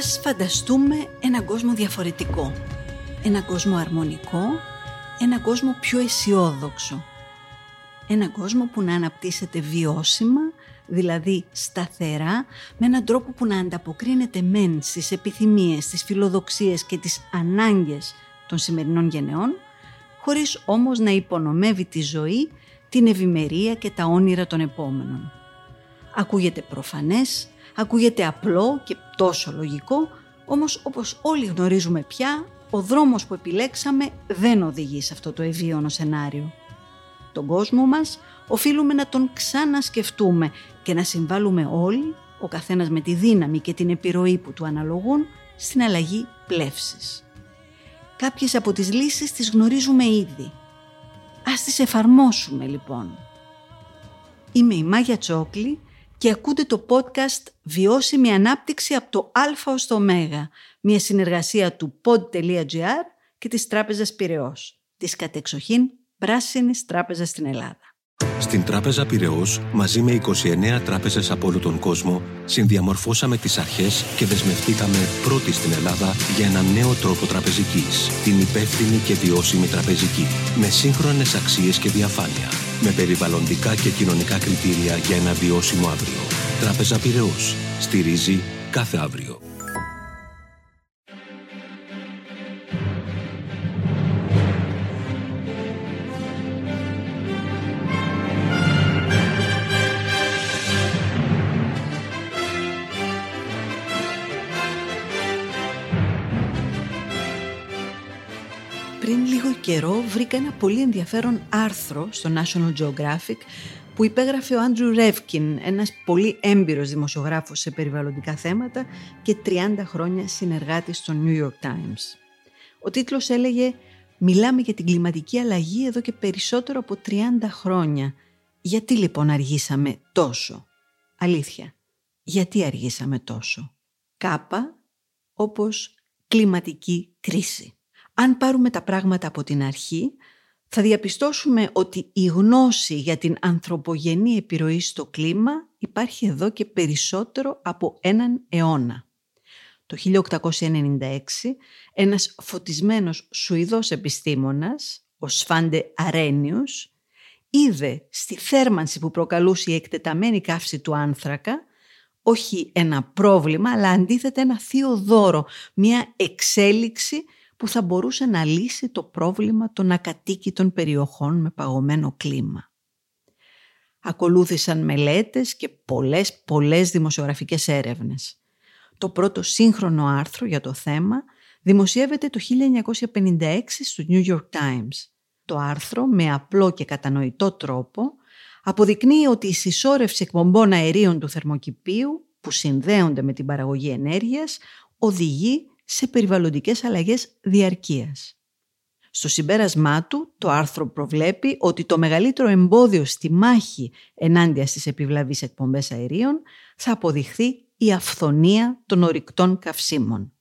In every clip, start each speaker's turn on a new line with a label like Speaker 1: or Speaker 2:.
Speaker 1: Ας φανταστούμε έναν κόσμο διαφορετικό. Έναν κόσμο αρμονικό, έναν κόσμο πιο αισιόδοξο. Έναν κόσμο που να αναπτύσσεται βιώσιμα, δηλαδή σταθερά, με έναν τρόπο που να ανταποκρίνεται μεν στις επιθυμίες, στις φιλοδοξίες και τις ανάγκες των σημερινών γενεών, χωρίς όμως να υπονομεύει τη ζωή, την ευημερία και τα όνειρα των επόμενων. Ακούγεται προφανές, ακούγεται απλό και τόσο λογικό, όμως όπως όλοι γνωρίζουμε πια, ο δρόμος που επιλέξαμε δεν οδηγεί σε αυτό το ευίωνο σενάριο. Τον κόσμο μας οφείλουμε να τον ξανασκεφτούμε και να συμβάλλουμε όλοι, ο καθένας με τη δύναμη και την επιρροή που του αναλογούν, στην αλλαγή πλεύσης. Κάποιες από τις λύσεις τις γνωρίζουμε ήδη. Ας τις εφαρμόσουμε λοιπόν. Είμαι η Μάγια Τσόκλη και ακούτε το podcast «Βιώσιμη ανάπτυξη από το Α ως το Ω», μια συνεργασία του pod.gr και της Τράπεζας Πυραιός, της κατεξοχήν πράσινης τράπεζας στην Ελλάδα.
Speaker 2: Στην Τράπεζα Πυραιός, μαζί με 29 τράπεζες από όλο τον κόσμο, συνδιαμορφώσαμε τις αρχές και δεσμευτήκαμε πρώτοι στην Ελλάδα για έναν νέο τρόπο τραπεζικής, την υπεύθυνη και βιώσιμη τραπεζική, με σύγχρονες αξίες και διαφάνεια, με περιβαλλοντικά και κοινωνικά κριτήρια για ένα βιώσιμο αύριο. Τράπεζα Πυραιός. Στηρίζει κάθε αύριο.
Speaker 1: Καιρό βρήκα ένα πολύ ενδιαφέρον άρθρο στο National Geographic που υπέγραφε ο Άντρου Ρεύκιν, ένας πολύ έμπειρος δημοσιογράφος σε περιβαλλοντικά θέματα και 30 χρόνια συνεργάτης στο New York Times. Ο τίτλος έλεγε «Μιλάμε για την κλιματική αλλαγή εδώ και περισσότερο από 30 χρόνια. Γιατί λοιπόν αργήσαμε τόσο» Αλήθεια, γιατί αργήσαμε τόσο; Κάπα όπως κλιματική κρίση. Αν πάρουμε τα πράγματα από την αρχή, θα διαπιστώσουμε ότι η γνώση για την ανθρωπογενή επιρροή στο κλίμα υπάρχει εδώ και περισσότερο από έναν αιώνα. Το 1896, ένας φωτισμένος Σουηδός επιστήμονας, ο Σφάντε Αρένιους, είδε στη θέρμανση που προκαλούσε η εκτεταμένη καύση του άνθρακα όχι ένα πρόβλημα, αλλά αντίθετα ένα θείο δώρο, μια εξέλιξη που θα μπορούσε να λύσει το πρόβλημα των ακατοίκητων περιοχών με παγωμένο κλίμα. Ακολούθησαν μελέτες και πολλές πολλές δημοσιογραφικές έρευνες. Το πρώτο σύγχρονο άρθρο για το θέμα δημοσιεύεται το 1956 στο New York Times. Το άρθρο με απλό και κατανοητό τρόπο αποδεικνύει ότι η συσσόρευση εκπομπών αερίων του θερμοκηπίου που συνδέονται με την παραγωγή ενέργειας οδηγεί σε περιβαλλοντικές αλλαγές διαρκείας. Στο συμπέρασμά του, το άρθρο προβλέπει ότι το μεγαλύτερο εμπόδιο στη μάχη ενάντια στις επιβλαβείς εκπομπές αερίων θα αποδειχθεί η αυθονία των ορυκτών καυσίμων.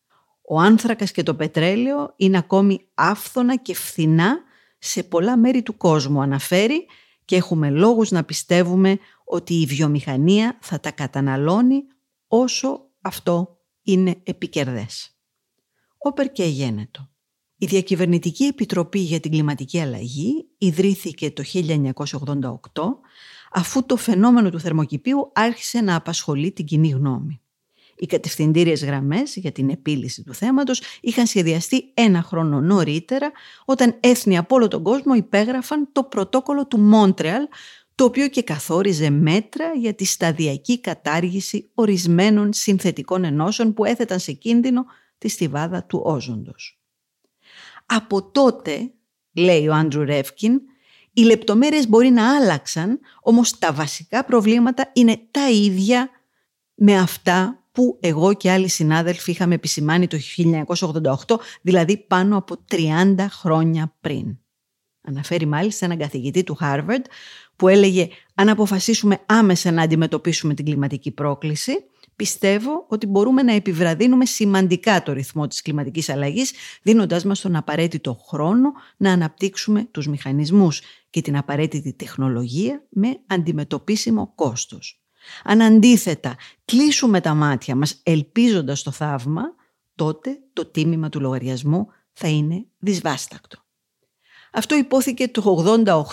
Speaker 1: Ο άνθρακας και το πετρέλαιο είναι ακόμη άφθονα και φθηνά σε πολλά μέρη του κόσμου, αναφέρει και έχουμε λόγους να πιστεύουμε ότι η βιομηχανία θα τα καταναλώνει όσο αυτό είναι επικερδές όπερ και γένετο. Η Διακυβερνητική Επιτροπή για την Κλιματική Αλλαγή ιδρύθηκε το 1988 αφού το φαινόμενο του θερμοκηπίου άρχισε να απασχολεί την κοινή γνώμη. Οι κατευθυντήριες γραμμές για την επίλυση του θέματος είχαν σχεδιαστεί ένα χρόνο νωρίτερα όταν έθνη από όλο τον κόσμο υπέγραφαν το πρωτόκολλο του Μόντρεαλ το οποίο και καθόριζε μέτρα για τη σταδιακή κατάργηση ορισμένων συνθετικών ενώσεων που έθεταν σε κίνδυνο τη στιβάδα του όζοντος. Από τότε, λέει ο Άντρου Ρεύκιν, οι λεπτομέρειες μπορεί να άλλαξαν, όμως τα βασικά προβλήματα είναι τα ίδια με αυτά που εγώ και άλλοι συνάδελφοι είχαμε επισημάνει το 1988, δηλαδή πάνω από 30 χρόνια πριν. Αναφέρει μάλιστα έναν καθηγητή του Harvard που έλεγε αν αποφασίσουμε άμεσα να αντιμετωπίσουμε την κλιματική πρόκληση, πιστεύω ότι μπορούμε να επιβραδύνουμε σημαντικά το ρυθμό της κλιματικής αλλαγής, δίνοντάς μας τον απαραίτητο χρόνο να αναπτύξουμε τους μηχανισμούς και την απαραίτητη τεχνολογία με αντιμετωπίσιμο κόστος. Αν αντίθετα κλείσουμε τα μάτια μας ελπίζοντας το θαύμα, τότε το τίμημα του λογαριασμού θα είναι δυσβάστακτο. Αυτό υπόθηκε το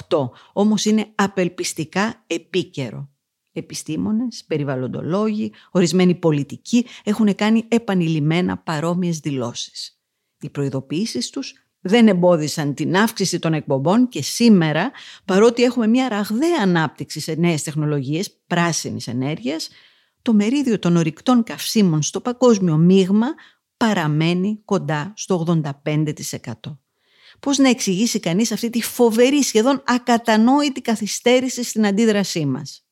Speaker 1: 88, όμως είναι απελπιστικά επίκαιρο. Επιστήμονες, περιβαλλοντολόγοι, ορισμένοι πολιτικοί έχουν κάνει επανειλημμένα παρόμοιες δηλώσεις. Οι προειδοποιήσεις τους δεν εμπόδισαν την αύξηση των εκπομπών και σήμερα, παρότι έχουμε μια ραγδαία ανάπτυξη σε νέες τεχνολογίες πράσινης ενέργειας, το μερίδιο των ορυκτών καυσίμων στο παγκόσμιο μείγμα παραμένει κοντά στο 85%. Πώς να εξηγήσει κανείς αυτή τη φοβερή σχεδόν ακατανόητη καθυστέρηση στην αντίδρασή μας;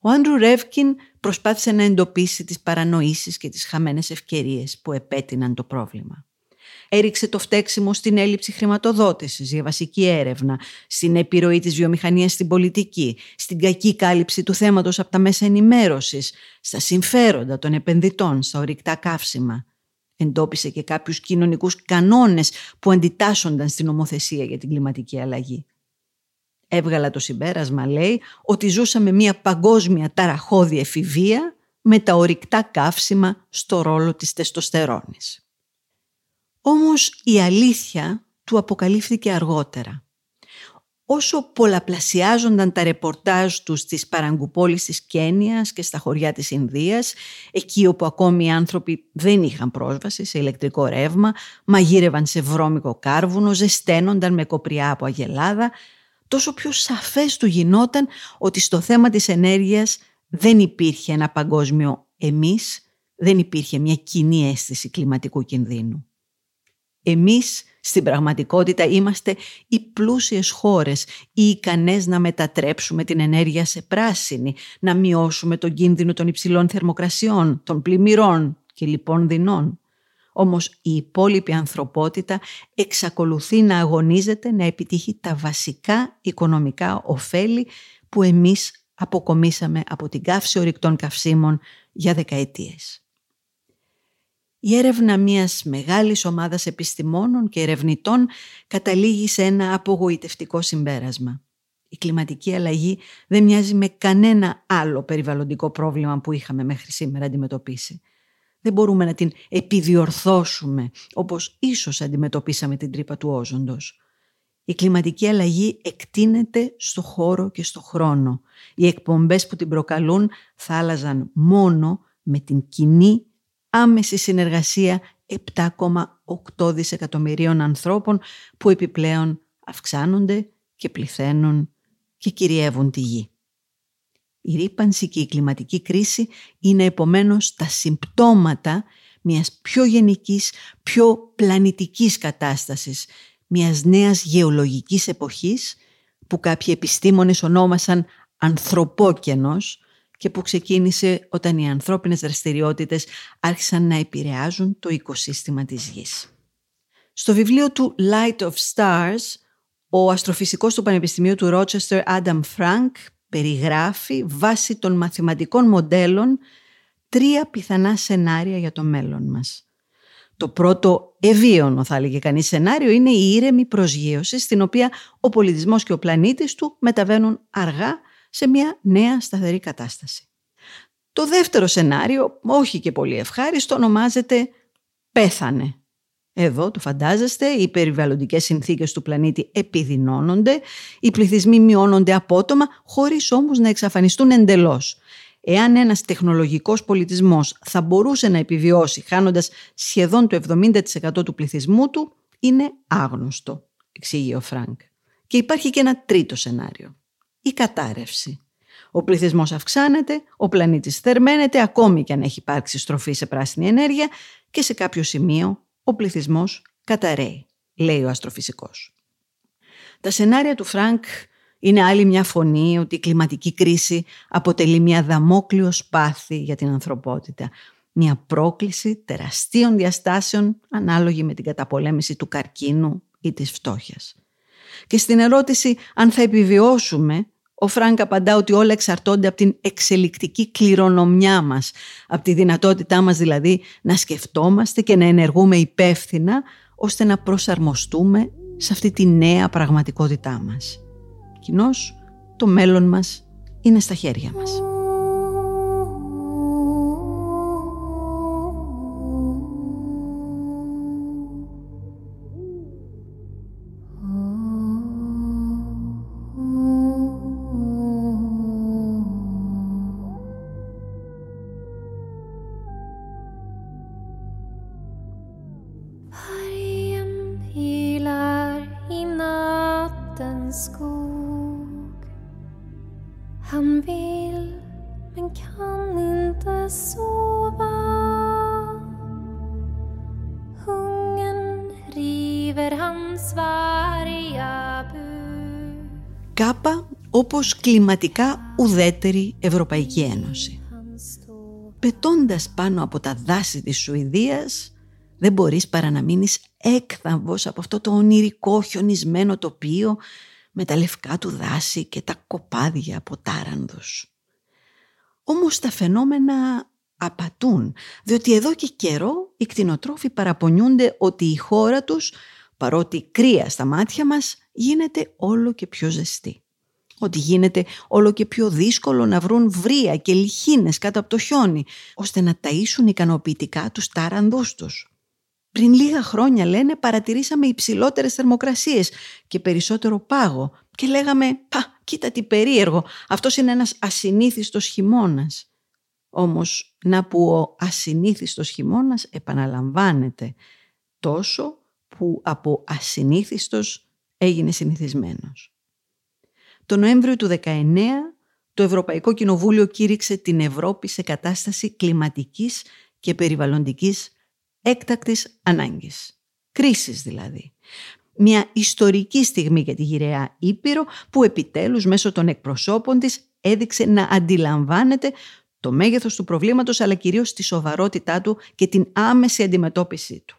Speaker 1: Ο Άντρου Ρεύκιν προσπάθησε να εντοπίσει τις παρανοήσεις και τις χαμένες ευκαιρίες που επέτειναν το πρόβλημα. Έριξε το φταίξιμο στην έλλειψη χρηματοδότησης για βασική έρευνα, στην επιρροή της βιομηχανίας στην πολιτική, στην κακή κάλυψη του θέματος από τα μέσα ενημέρωσης, στα συμφέροντα των επενδυτών, στα ορυκτά καύσιμα. Εντόπισε και κάποιους κοινωνικούς κανόνες που αντιτάσσονταν στην ομοθεσία για την κλιματική αλλαγή. Έβγαλα το συμπέρασμα, λέει, ότι ζούσαμε μια παγκόσμια ταραχώδη εφηβεία με τα ορυκτά καύσιμα στο ρόλο της τεστοστερόνης. Όμως η αλήθεια του αποκαλύφθηκε αργότερα. Όσο πολλαπλασιάζονταν τα ρεπορτάζ τους στις παραγκουπόλεις της Κένιας και στα χωριά της Ινδίας, εκεί όπου ακόμη οι άνθρωποι δεν είχαν πρόσβαση σε ηλεκτρικό ρεύμα, μαγείρευαν σε βρώμικο κάρβουνο, ζεσταίνονταν με κοπριά από αγελάδα, τόσο πιο σαφές του γινόταν ότι στο θέμα της ενέργειας δεν υπήρχε ένα παγκόσμιο εμείς, δεν υπήρχε μια κοινή αίσθηση κλιματικού κινδύνου. Εμείς στην πραγματικότητα είμαστε οι πλούσιες χώρες, οι ικανές να μετατρέψουμε την ενέργεια σε πράσινη, να μειώσουμε τον κίνδυνο των υψηλών θερμοκρασιών, των πλημμυρών και λοιπόν δεινών. Όμως η υπόλοιπη ανθρωπότητα εξακολουθεί να αγωνίζεται να επιτύχει τα βασικά οικονομικά ωφέλη που εμείς αποκομίσαμε από την καύση ορυκτών καυσίμων για δεκαετίες. Η έρευνα μιας μεγάλης ομάδας επιστημόνων και ερευνητών καταλήγει σε ένα απογοητευτικό συμπέρασμα. Η κλιματική αλλαγή δεν μοιάζει με κανένα άλλο περιβαλλοντικό πρόβλημα που είχαμε μέχρι σήμερα αντιμετωπίσει. Δεν μπορούμε να την επιδιορθώσουμε όπως ίσως αντιμετωπίσαμε την τρύπα του όζοντος. Η κλιματική αλλαγή εκτείνεται στο χώρο και στο χρόνο. Οι εκπομπές που την προκαλούν θα άλλαζαν μόνο με την κοινή άμεση συνεργασία 7,8 δισεκατομμυρίων ανθρώπων που επιπλέον αυξάνονται και πληθαίνουν και κυριεύουν τη γη. Η ρήπανση και η κλιματική κρίση είναι επομένως τα συμπτώματα μιας πιο γενικής, πιο πλανητικής κατάστασης, μιας νέας γεωλογικής εποχής που κάποιοι επιστήμονες ονόμασαν ανθρωπόκενος και που ξεκίνησε όταν οι ανθρώπινες δραστηριότητες άρχισαν να επηρεάζουν το οικοσύστημα της Γης. Στο βιβλίο του Light of Stars, ο αστροφυσικός του Πανεπιστημίου του Rochester, Adam Frank, περιγράφει βάσει των μαθηματικών μοντέλων τρία πιθανά σενάρια για το μέλλον μας. Το πρώτο ευίωνο θα έλεγε κανείς σενάριο είναι η ήρεμη προσγείωση στην οποία ο πολιτισμός και ο πλανήτης του μεταβαίνουν αργά σε μια νέα σταθερή κατάσταση. Το δεύτερο σενάριο, όχι και πολύ ευχάριστο, ονομάζεται «πέθανε». Εδώ το φαντάζεστε, οι περιβαλλοντικές συνθήκες του πλανήτη επιδεινώνονται, οι πληθυσμοί μειώνονται απότομα, χωρίς όμως να εξαφανιστούν εντελώς. Εάν ένας τεχνολογικός πολιτισμός θα μπορούσε να επιβιώσει χάνοντας σχεδόν το 70% του πληθυσμού του, είναι άγνωστο, εξηγεί ο Φρανκ. Και υπάρχει και ένα τρίτο σενάριο η κατάρρευση. Ο πληθυσμός αυξάνεται, ο πλανήτης θερμαίνεται ακόμη και αν έχει υπάρξει στροφή σε πράσινη ενέργεια και σε κάποιο σημείο ο πληθυσμός καταρρέει, λέει ο αστροφυσικός. Τα σενάρια του Φρανκ είναι άλλη μια φωνή ότι η κλιματική κρίση αποτελεί μια δαμόκλειος σπάθη για την ανθρωπότητα. Μια πρόκληση τεραστίων διαστάσεων ανάλογη με την καταπολέμηση του καρκίνου ή της φτώχειας. Και στην ερώτηση αν θα επιβιώσουμε, ο Φρανκ απαντά ότι όλα εξαρτώνται από την εξελικτική κληρονομιά μας, από τη δυνατότητά μας δηλαδή να σκεφτόμαστε και να ενεργούμε υπεύθυνα, ώστε να προσαρμοστούμε σε αυτή τη νέα πραγματικότητά μας. Κοινώς, το μέλλον μας είναι στα χέρια μας. Κάπα όπως κλιματικά ουδέτερη Ευρωπαϊκή Ένωση. Πετώντας πάνω από τα δάση της Σουηδίας δεν μπορείς παρά να μείνεις έκθαμβος από αυτό το ονειρικό χιονισμένο τοπίο με τα λευκά του δάση και τα κοπάδια από τάρανδους. Όμως τα φαινόμενα απατούν, διότι εδώ και καιρό οι κτηνοτρόφοι παραπονιούνται ότι η χώρα τους, παρότι κρύα στα μάτια μας, γίνεται όλο και πιο ζεστή. Ότι γίνεται όλο και πιο δύσκολο να βρουν βρία και λιχίνες κάτω από το χιόνι, ώστε να ταΐσουν ικανοποιητικά τους τάρανδούς τους. Πριν λίγα χρόνια, λένε, παρατηρήσαμε υψηλότερες θερμοκρασίες και περισσότερο πάγο και λέγαμε «Πα, κοίτα τι περίεργο, αυτός είναι ένας ασυνήθιστος χειμώνας». Όμως, να που ο ασυνήθιστος χειμώνας επαναλαμβάνεται τόσο που από ασυνήθιστος έγινε συνηθισμένος. Το Νοέμβριο του 19 το Ευρωπαϊκό Κοινοβούλιο κήρυξε την Ευρώπη σε κατάσταση κλιματικής και περιβαλλοντικής έκτακτης ανάγκης. Κρίσης δηλαδή. Μια ιστορική στιγμή για τη γυραιά Ήπειρο που επιτέλους μέσω των εκπροσώπων της έδειξε να αντιλαμβάνεται το μέγεθος του προβλήματος αλλά κυρίως τη σοβαρότητά του και την άμεση αντιμετώπιση του.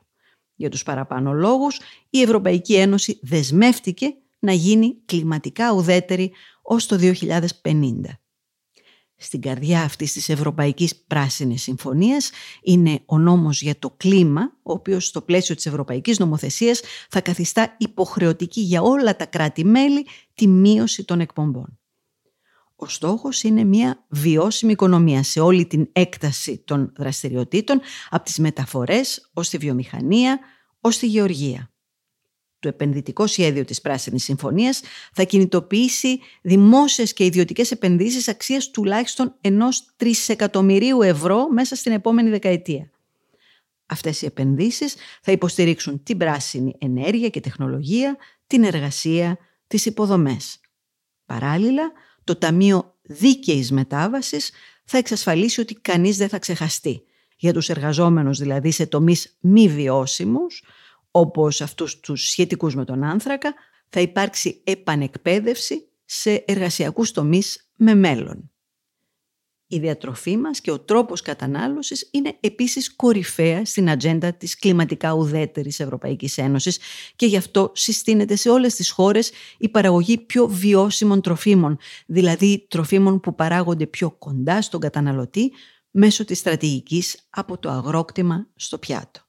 Speaker 1: Για τους παραπάνω λόγους η Ευρωπαϊκή Ένωση δεσμεύτηκε να γίνει κλιματικά ουδέτερη ως το 2050. Στην καρδιά αυτής της Ευρωπαϊκής Πράσινης Συμφωνίας είναι ο νόμος για το κλίμα, ο οποίος στο πλαίσιο της Ευρωπαϊκής Νομοθεσίας θα καθιστά υποχρεωτική για όλα τα κράτη-μέλη τη μείωση των εκπομπών. Ο στόχος είναι μια βιώσιμη οικονομία σε όλη την έκταση των δραστηριοτήτων, από τις μεταφορές ως τη βιομηχανία, ως τη γεωργία. Το επενδυτικό σχέδιο της Πράσινης Συμφωνίας θα κινητοποιήσει δημόσιες και ιδιωτικές επενδύσεις αξίας τουλάχιστον ενός τρισεκατομμυρίου ευρώ μέσα στην επόμενη δεκαετία. Αυτές οι επενδύσεις θα υποστηρίξουν την πράσινη ενέργεια και τεχνολογία, την εργασία, τις υποδομές. Παράλληλα, το Ταμείο Δίκαιης Μετάβασης θα εξασφαλίσει ότι κανείς δεν θα ξεχαστεί. Για τους εργαζόμενους δηλαδή σε τομείς μη βιώσιμους, όπως αυτούς τους σχετικούς με τον άνθρακα, θα υπάρξει επανεκπαίδευση σε εργασιακούς τομείς με μέλλον. Η διατροφή μας και ο τρόπος κατανάλωσης είναι επίσης κορυφαία στην ατζέντα της κλιματικά ουδέτερης Ευρωπαϊκής Ένωσης και γι' αυτό συστήνεται σε όλες τις χώρες η παραγωγή πιο βιώσιμων τροφίμων, δηλαδή τροφίμων που παράγονται πιο κοντά στον καταναλωτή μέσω της στρατηγικής από το αγρόκτημα στο πιάτο.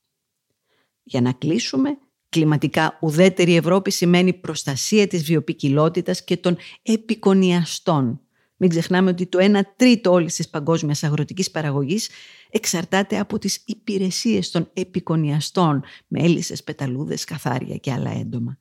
Speaker 1: Για να κλείσουμε, κλιματικά ουδέτερη Ευρώπη σημαίνει προστασία της βιοπικιλότητας και των επικονιαστών μην ξεχνάμε ότι το 1 τρίτο όλης της παγκόσμιας αγροτικής παραγωγής εξαρτάται από τις υπηρεσίες των επικονιαστών, μέλισσες, πεταλούδες, καθάρια και άλλα έντομα.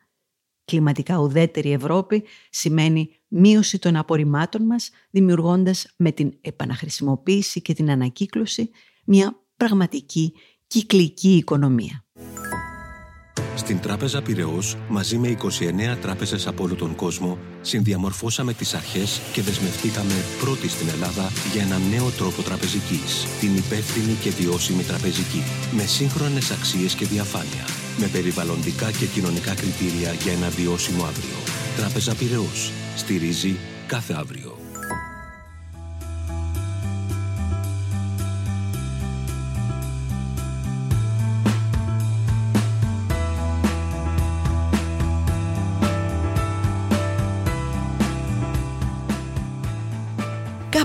Speaker 1: Κλιματικά ουδέτερη Ευρώπη σημαίνει μείωση των απορριμμάτων μας, δημιουργώντας με την επαναχρησιμοποίηση και την ανακύκλωση μια πραγματική κυκλική οικονομία.
Speaker 2: Στην Τράπεζα Πυραιός, μαζί με 29 τράπεζες από όλο τον κόσμο, συνδιαμορφώσαμε τις αρχές και δεσμευτήκαμε πρώτοι στην Ελλάδα για ένα νέο τρόπο τραπεζικής, την υπεύθυνη και βιώσιμη τραπεζική, με σύγχρονες αξίες και διαφάνεια, με περιβαλλοντικά και κοινωνικά κριτήρια για ένα βιώσιμο αύριο. Τράπεζα Πυραιός, στηρίζει κάθε αύριο.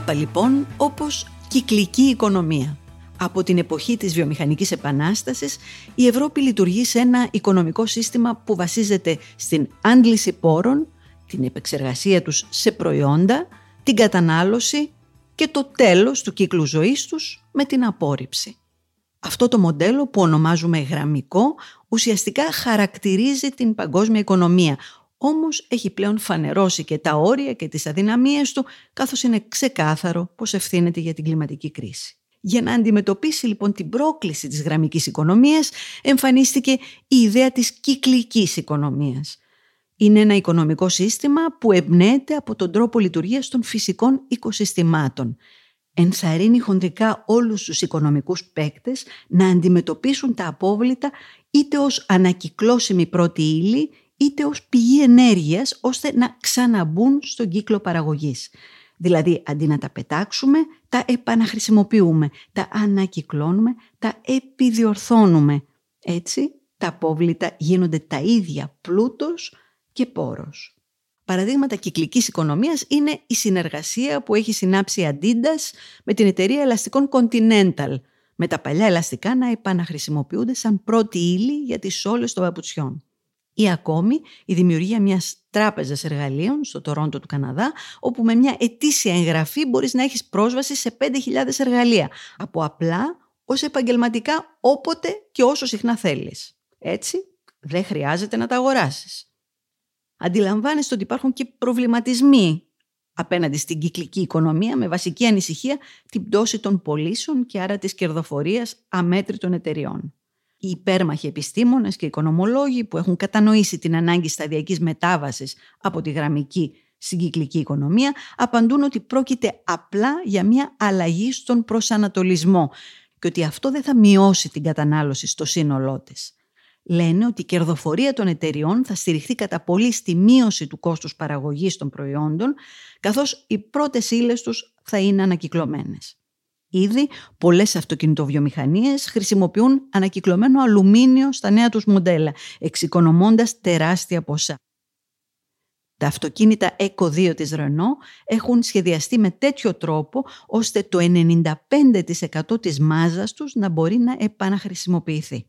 Speaker 1: Κάπα λοιπόν όπως κυκλική οικονομία. Από την εποχή της βιομηχανικής επανάστασης η Ευρώπη λειτουργεί σε ένα οικονομικό σύστημα που βασίζεται στην άντληση πόρων, την επεξεργασία τους σε προϊόντα, την κατανάλωση και το τέλος του κύκλου ζωής τους με την απόρριψη. Αυτό το μοντέλο που ονομάζουμε γραμμικό ουσιαστικά χαρακτηρίζει την παγκόσμια οικονομία, όμως έχει πλέον φανερώσει και τα όρια και τις αδυναμίες του, καθώς είναι ξεκάθαρο πως ευθύνεται για την κλιματική κρίση. Για να αντιμετωπίσει λοιπόν την πρόκληση της γραμμικής οικονομίας, εμφανίστηκε η ιδέα της κυκλικής οικονομίας. Είναι ένα οικονομικό σύστημα που εμπνέεται από τον τρόπο λειτουργίας των φυσικών οικοσυστημάτων. Ενθαρρύνει χοντρικά όλους τους οικονομικούς παίκτες να αντιμετωπίσουν τα απόβλητα είτε ως ανακυκλώσιμη πρώτη ύλη είτε ως πηγή ενέργειας ώστε να ξαναμπούν στον κύκλο παραγωγής. Δηλαδή αντί να τα πετάξουμε, τα επαναχρησιμοποιούμε, τα ανακυκλώνουμε, τα επιδιορθώνουμε. Έτσι τα απόβλητα γίνονται τα ίδια πλούτος και πόρος. Παραδείγματα κυκλικής οικονομίας είναι η συνεργασία που έχει συνάψει η Adidas με την εταιρεία ελαστικών Continental, με τα παλιά ελαστικά να επαναχρησιμοποιούνται σαν πρώτη ύλη για τις σόλες των παπουτσιών ή ακόμη η δημιουργία μιας τράπεζας εργαλείων στο Τορόντο του Καναδά, όπου με μια ετήσια εγγραφή μπορείς να έχεις πρόσβαση σε 5.000 εργαλεία, από απλά ως επαγγελματικά όποτε και όσο συχνά θέλεις. Έτσι, δεν χρειάζεται να τα αγοράσεις. Αντιλαμβάνεστε ότι υπάρχουν και προβληματισμοί απέναντι στην κυκλική οικονομία με βασική ανησυχία την πτώση των πωλήσεων και άρα της κερδοφορίας αμέτρητων εταιριών. Οι υπέρμαχοι επιστήμονες και οικονομολόγοι που έχουν κατανοήσει την ανάγκη σταδιακής μετάβασης από τη γραμμική στην κυκλική οικονομία απαντούν ότι πρόκειται απλά για μια αλλαγή στον προσανατολισμό και ότι αυτό δεν θα μειώσει την κατανάλωση στο σύνολό της. Λένε ότι η κερδοφορία των εταιριών θα στηριχθεί κατά πολύ στη μείωση του κόστους παραγωγής των προϊόντων, καθώς οι πρώτες ύλες τους θα είναι ανακυκλωμένες. Ήδη πολλές αυτοκινητοβιομηχανίες χρησιμοποιούν ανακυκλωμένο αλουμίνιο στα νέα τους μοντέλα, εξοικονομώντας τεράστια ποσά. Τα αυτοκίνητα Eco 2 της Renault έχουν σχεδιαστεί με τέτοιο τρόπο ώστε το 95% της μάζας τους να μπορεί να επαναχρησιμοποιηθεί.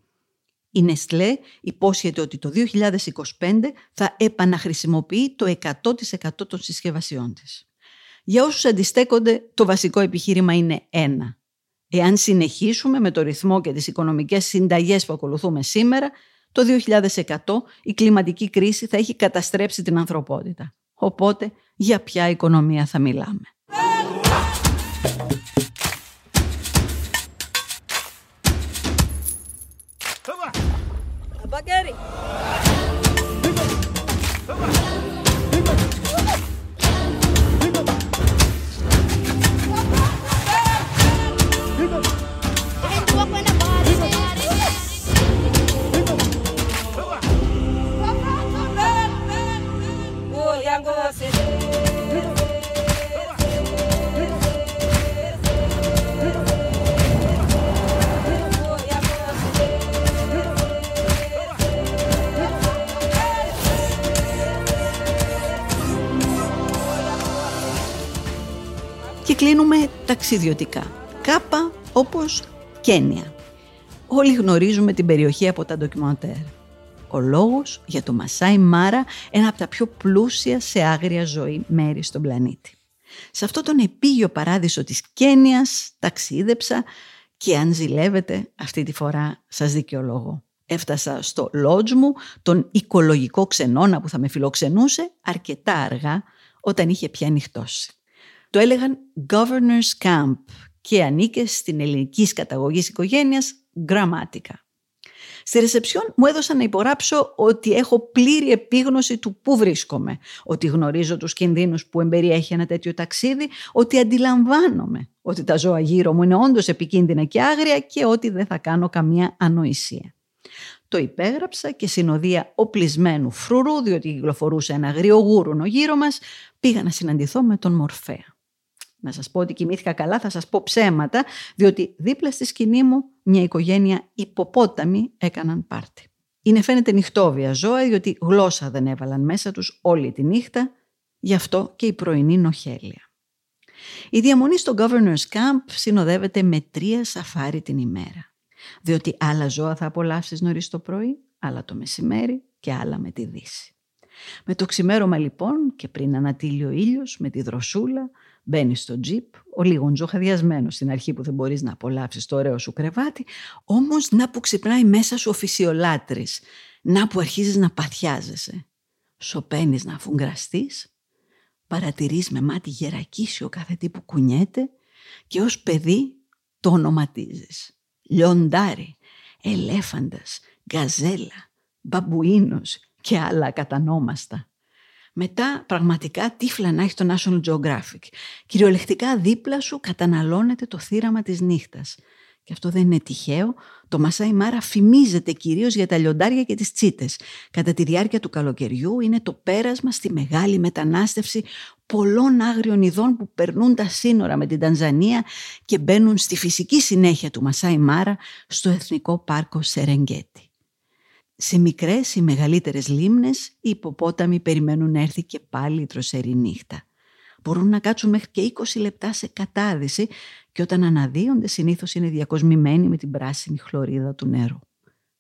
Speaker 1: Η Nestlé υπόσχεται ότι το 2025 θα επαναχρησιμοποιεί το 100% των συσκευασιών της. Για όσους αντιστέκονται, το βασικό επιχείρημα είναι ένα. Εάν συνεχίσουμε με το ρυθμό και τις οικονομικές συνταγές που ακολουθούμε σήμερα, το 2100 η κλιματική κρίση θα έχει καταστρέψει την ανθρωπότητα. Οπότε, για ποια οικονομία θα μιλάμε; Και ταξιδιωτικά. Κάπα όπως Κένια. Όλοι γνωρίζουμε την περιοχή από τα ντοκιμαντέρ. Ο λόγος για το Μασάι Μάρα, ένα από τα πιο πλούσια σε άγρια ζωή μέρη στον πλανήτη. Σε αυτό τον επίγειο παράδεισο της Κένιας ταξίδεψα και αν ζηλεύετε αυτή τη φορά σας δικαιολογώ. Έφτασα στο λότζ μου τον οικολογικό ξενώνα που θα με φιλοξενούσε αρκετά αργά όταν είχε πια νυχτώσει. Το έλεγαν Governor's Camp και ανήκε στην ελληνικής καταγωγής οικογένειας γραμμάτικα. Στη ρεσεψιόν μου έδωσαν να υπογράψω ότι έχω πλήρη επίγνωση του πού βρίσκομαι, ότι γνωρίζω τους κινδύνους που εμπεριέχει ένα τέτοιο ταξίδι, ότι αντιλαμβάνομαι ότι τα ζώα γύρω μου είναι όντως επικίνδυνα και άγρια και ότι δεν θα κάνω καμία ανοησία. Το υπέγραψα και συνοδεία οπλισμένου φρουρού, διότι κυκλοφορούσε ένα αγριογούρουνο γύρω μας, πήγα να συναντηθώ με τον Μορφέα να σας πω ότι κοιμήθηκα καλά, θα σας πω ψέματα, διότι δίπλα στη σκηνή μου μια οικογένεια υποπόταμη έκαναν πάρτι. Είναι φαίνεται νυχτόβια ζώα, διότι γλώσσα δεν έβαλαν μέσα τους όλη τη νύχτα, γι' αυτό και η πρωινή νοχέλια. Η διαμονή στο Governor's Camp συνοδεύεται με τρία σαφάρι την ημέρα. Διότι άλλα ζώα θα απολαύσεις νωρίς το πρωί, άλλα το μεσημέρι και άλλα με τη δύση. Με το ξημέρωμα λοιπόν και πριν ανατύλει ο ήλιος με τη δροσούλα μπαίνεις στο τζιπ, ο λίγο τζοχαδιασμένο στην αρχή που δεν μπορείς να απολαύσεις το ωραίο σου κρεβάτι, όμως να που ξυπνάει μέσα σου ο φυσιολάτρης, να που αρχίζεις να παθιάζεσαι. Σοπαίνεις να αφουγκραστείς, παρατηρείς με μάτι γερακίσιο κάθε τι που κουνιέται και ως παιδί το ονοματίζεις. Λιοντάρι, ελέφαντας, γκαζέλα, μπαμπουίνος και άλλα κατανόμαστα. Μετά πραγματικά τύφλα να έχει το National Geographic. Κυριολεκτικά δίπλα σου καταναλώνεται το θύραμα της νύχτας. Και αυτό δεν είναι τυχαίο. Το Μασάι Μάρα φημίζεται κυρίως για τα λιοντάρια και τις τσίτες. Κατά τη διάρκεια του καλοκαιριού είναι το πέρασμα στη μεγάλη μετανάστευση πολλών άγριων ειδών που περνούν τα σύνορα με την Τανζανία και μπαίνουν στη φυσική συνέχεια του Μασάι Μάρα στο Εθνικό Πάρκο Σερενγκέτη. Σε μικρές ή μεγαλύτερες λίμνες οι υποπόταμοι περιμένουν να έρθει και πάλι η τροσερή νύχτα. Μπορούν να κάτσουν μέχρι και 20 λεπτά σε κατάδυση και όταν αναδύονται συνήθως είναι διακοσμημένοι με την πράσινη χλωρίδα του νερού.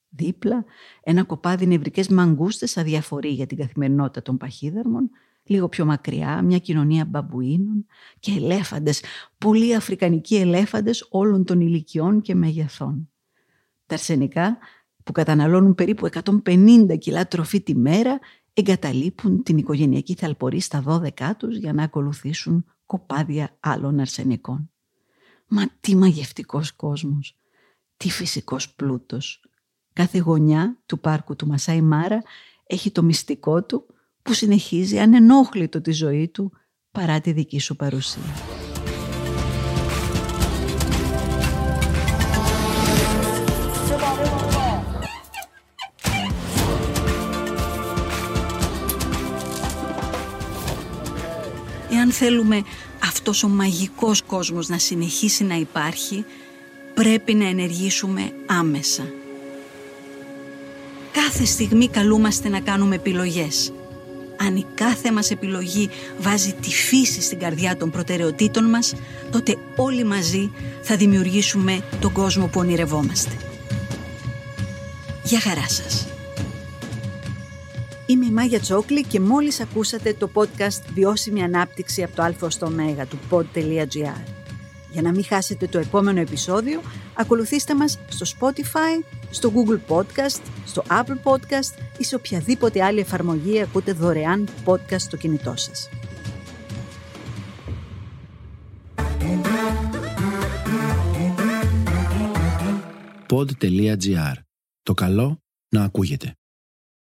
Speaker 1: Δίπλα ένα κοπάδι νευρικές μαγκούστες αδιαφορεί για την καθημερινότητα των παχύδερμων, λίγο πιο μακριά μια κοινωνία μπαμπουίνων και ελέφαντες, πολλοί αφρικανικοί ελέφαντες όλων των ηλικιών και μεγεθών. Τα αρσενικά που καταναλώνουν περίπου 150 κιλά τροφή τη μέρα εγκαταλείπουν την οικογενειακή θαλπορή στα 12 τους για να ακολουθήσουν κοπάδια άλλων αρσενικών. Μα τι μαγευτικός κόσμος, τι φυσικός πλούτος. Κάθε γωνιά του πάρκου του Μασάι Μάρα έχει το μυστικό του που συνεχίζει ανενόχλητο τη ζωή του παρά τη δική σου παρουσία. Θέλουμε αυτός ο μαγικός κόσμος να συνεχίσει να υπάρχει, πρέπει να ενεργήσουμε άμεσα. Κάθε στιγμή καλούμαστε να κάνουμε επιλογές. Αν η κάθε μας επιλογή βάζει τη φύση στην καρδιά των προτεραιοτήτων μας, τότε όλοι μαζί θα δημιουργήσουμε τον κόσμο που ονειρευόμαστε. Γεια χαρά σας. Είμαι η Μάγια Τσόκλη και μόλις ακούσατε το podcast «Βιώσιμη ανάπτυξη από το α στο μέγα» του pod.gr. Για να μην χάσετε το επόμενο επεισόδιο, ακολουθήστε μας στο Spotify, στο Google Podcast, στο Apple Podcast ή σε οποιαδήποτε άλλη εφαρμογή ακούτε δωρεάν podcast στο κινητό σας.
Speaker 2: Pod.gr. Το καλό να ακούγεται.